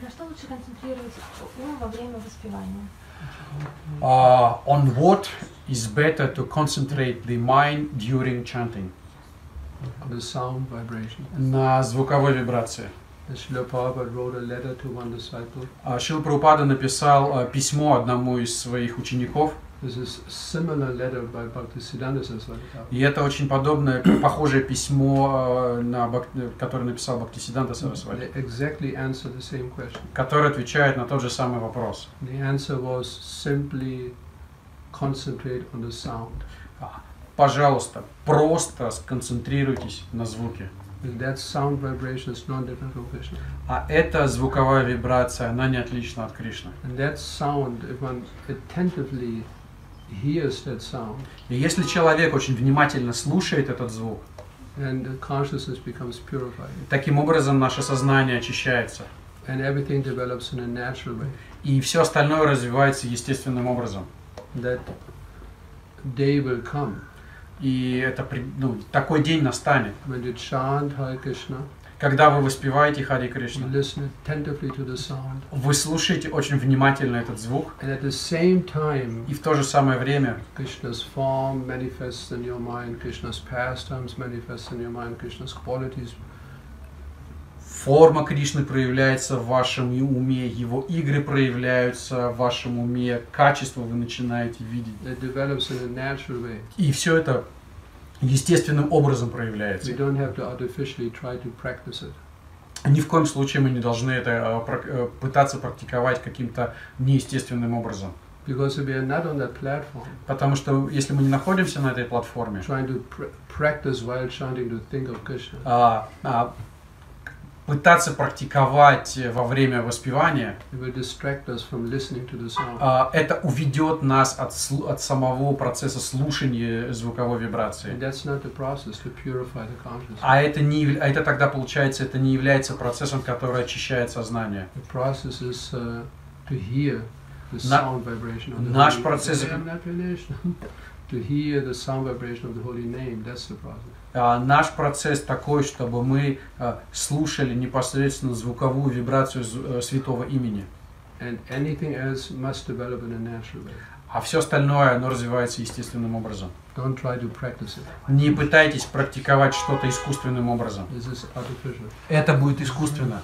На что лучше концентрировать ум во время воспевания? Uh, on what is better to concentrate the mind during chanting? The sound vibration. На звуковой вибрации. The Srila Prabhupada wrote a letter to one disciple. А Шил Прабхупада написал э, письмо одному из своих учеников, This is similar letter by Bhaktisiddhanta Saraswati Thakur. и это очень подобное, похожее письмо, э, на, э, которое написал Бхактисиданта Сарасвати, exactly который отвечает на тот же самый вопрос. The answer was simply concentrate on the sound. Пожалуйста, просто сконцентрируйтесь на звуке. That sound vibration is non-different from Krishna. А эта звуковая вибрация, она не отлична от Кришны. And that sound, if one attentively И если человек очень внимательно слушает этот звук, таким образом наше сознание очищается. And everything develops in a natural way. И все остальное развивается естественным образом. That day will come И это, ну, такой день настанет, когда вы воспеваете Хари sound, вы слушаете очень внимательно этот звук, time, и в то же самое время Krishna's form manifests in your mind, Krishna's pastimes manifest in your mind, Krishna's qualities форма Кришны проявляется в вашем уме, его игры проявляются в вашем уме, качество вы начинаете видеть. И все это естественным образом проявляется. Ни в коем случае мы не должны это э, э, пытаться практиковать каким-то неестественным образом. Because if we are not on that platform, Потому что если мы не находимся на этой платформе, trying to pr- practice while chanting to think of Krishna, а, а, пытаться практиковать э, во время воспевания, а, это уведет нас от, от самого процесса слушания звуковой вибрации. А это, не, а это тогда получается, это не является процессом, который очищает сознание. Uh, наш процесс-. to hear the sound vibration of the holy name. That's the process. А, наш процесс такой, чтобы мы а, слушали непосредственно звуковую вибрацию э, святого имени. And anything else must develop in a natural way. А все остальное, оно развивается естественным образом. Don't try to practice it. Не пытайтесь практиковать что-то искусственным образом. This is artificial. Это будет искусственно.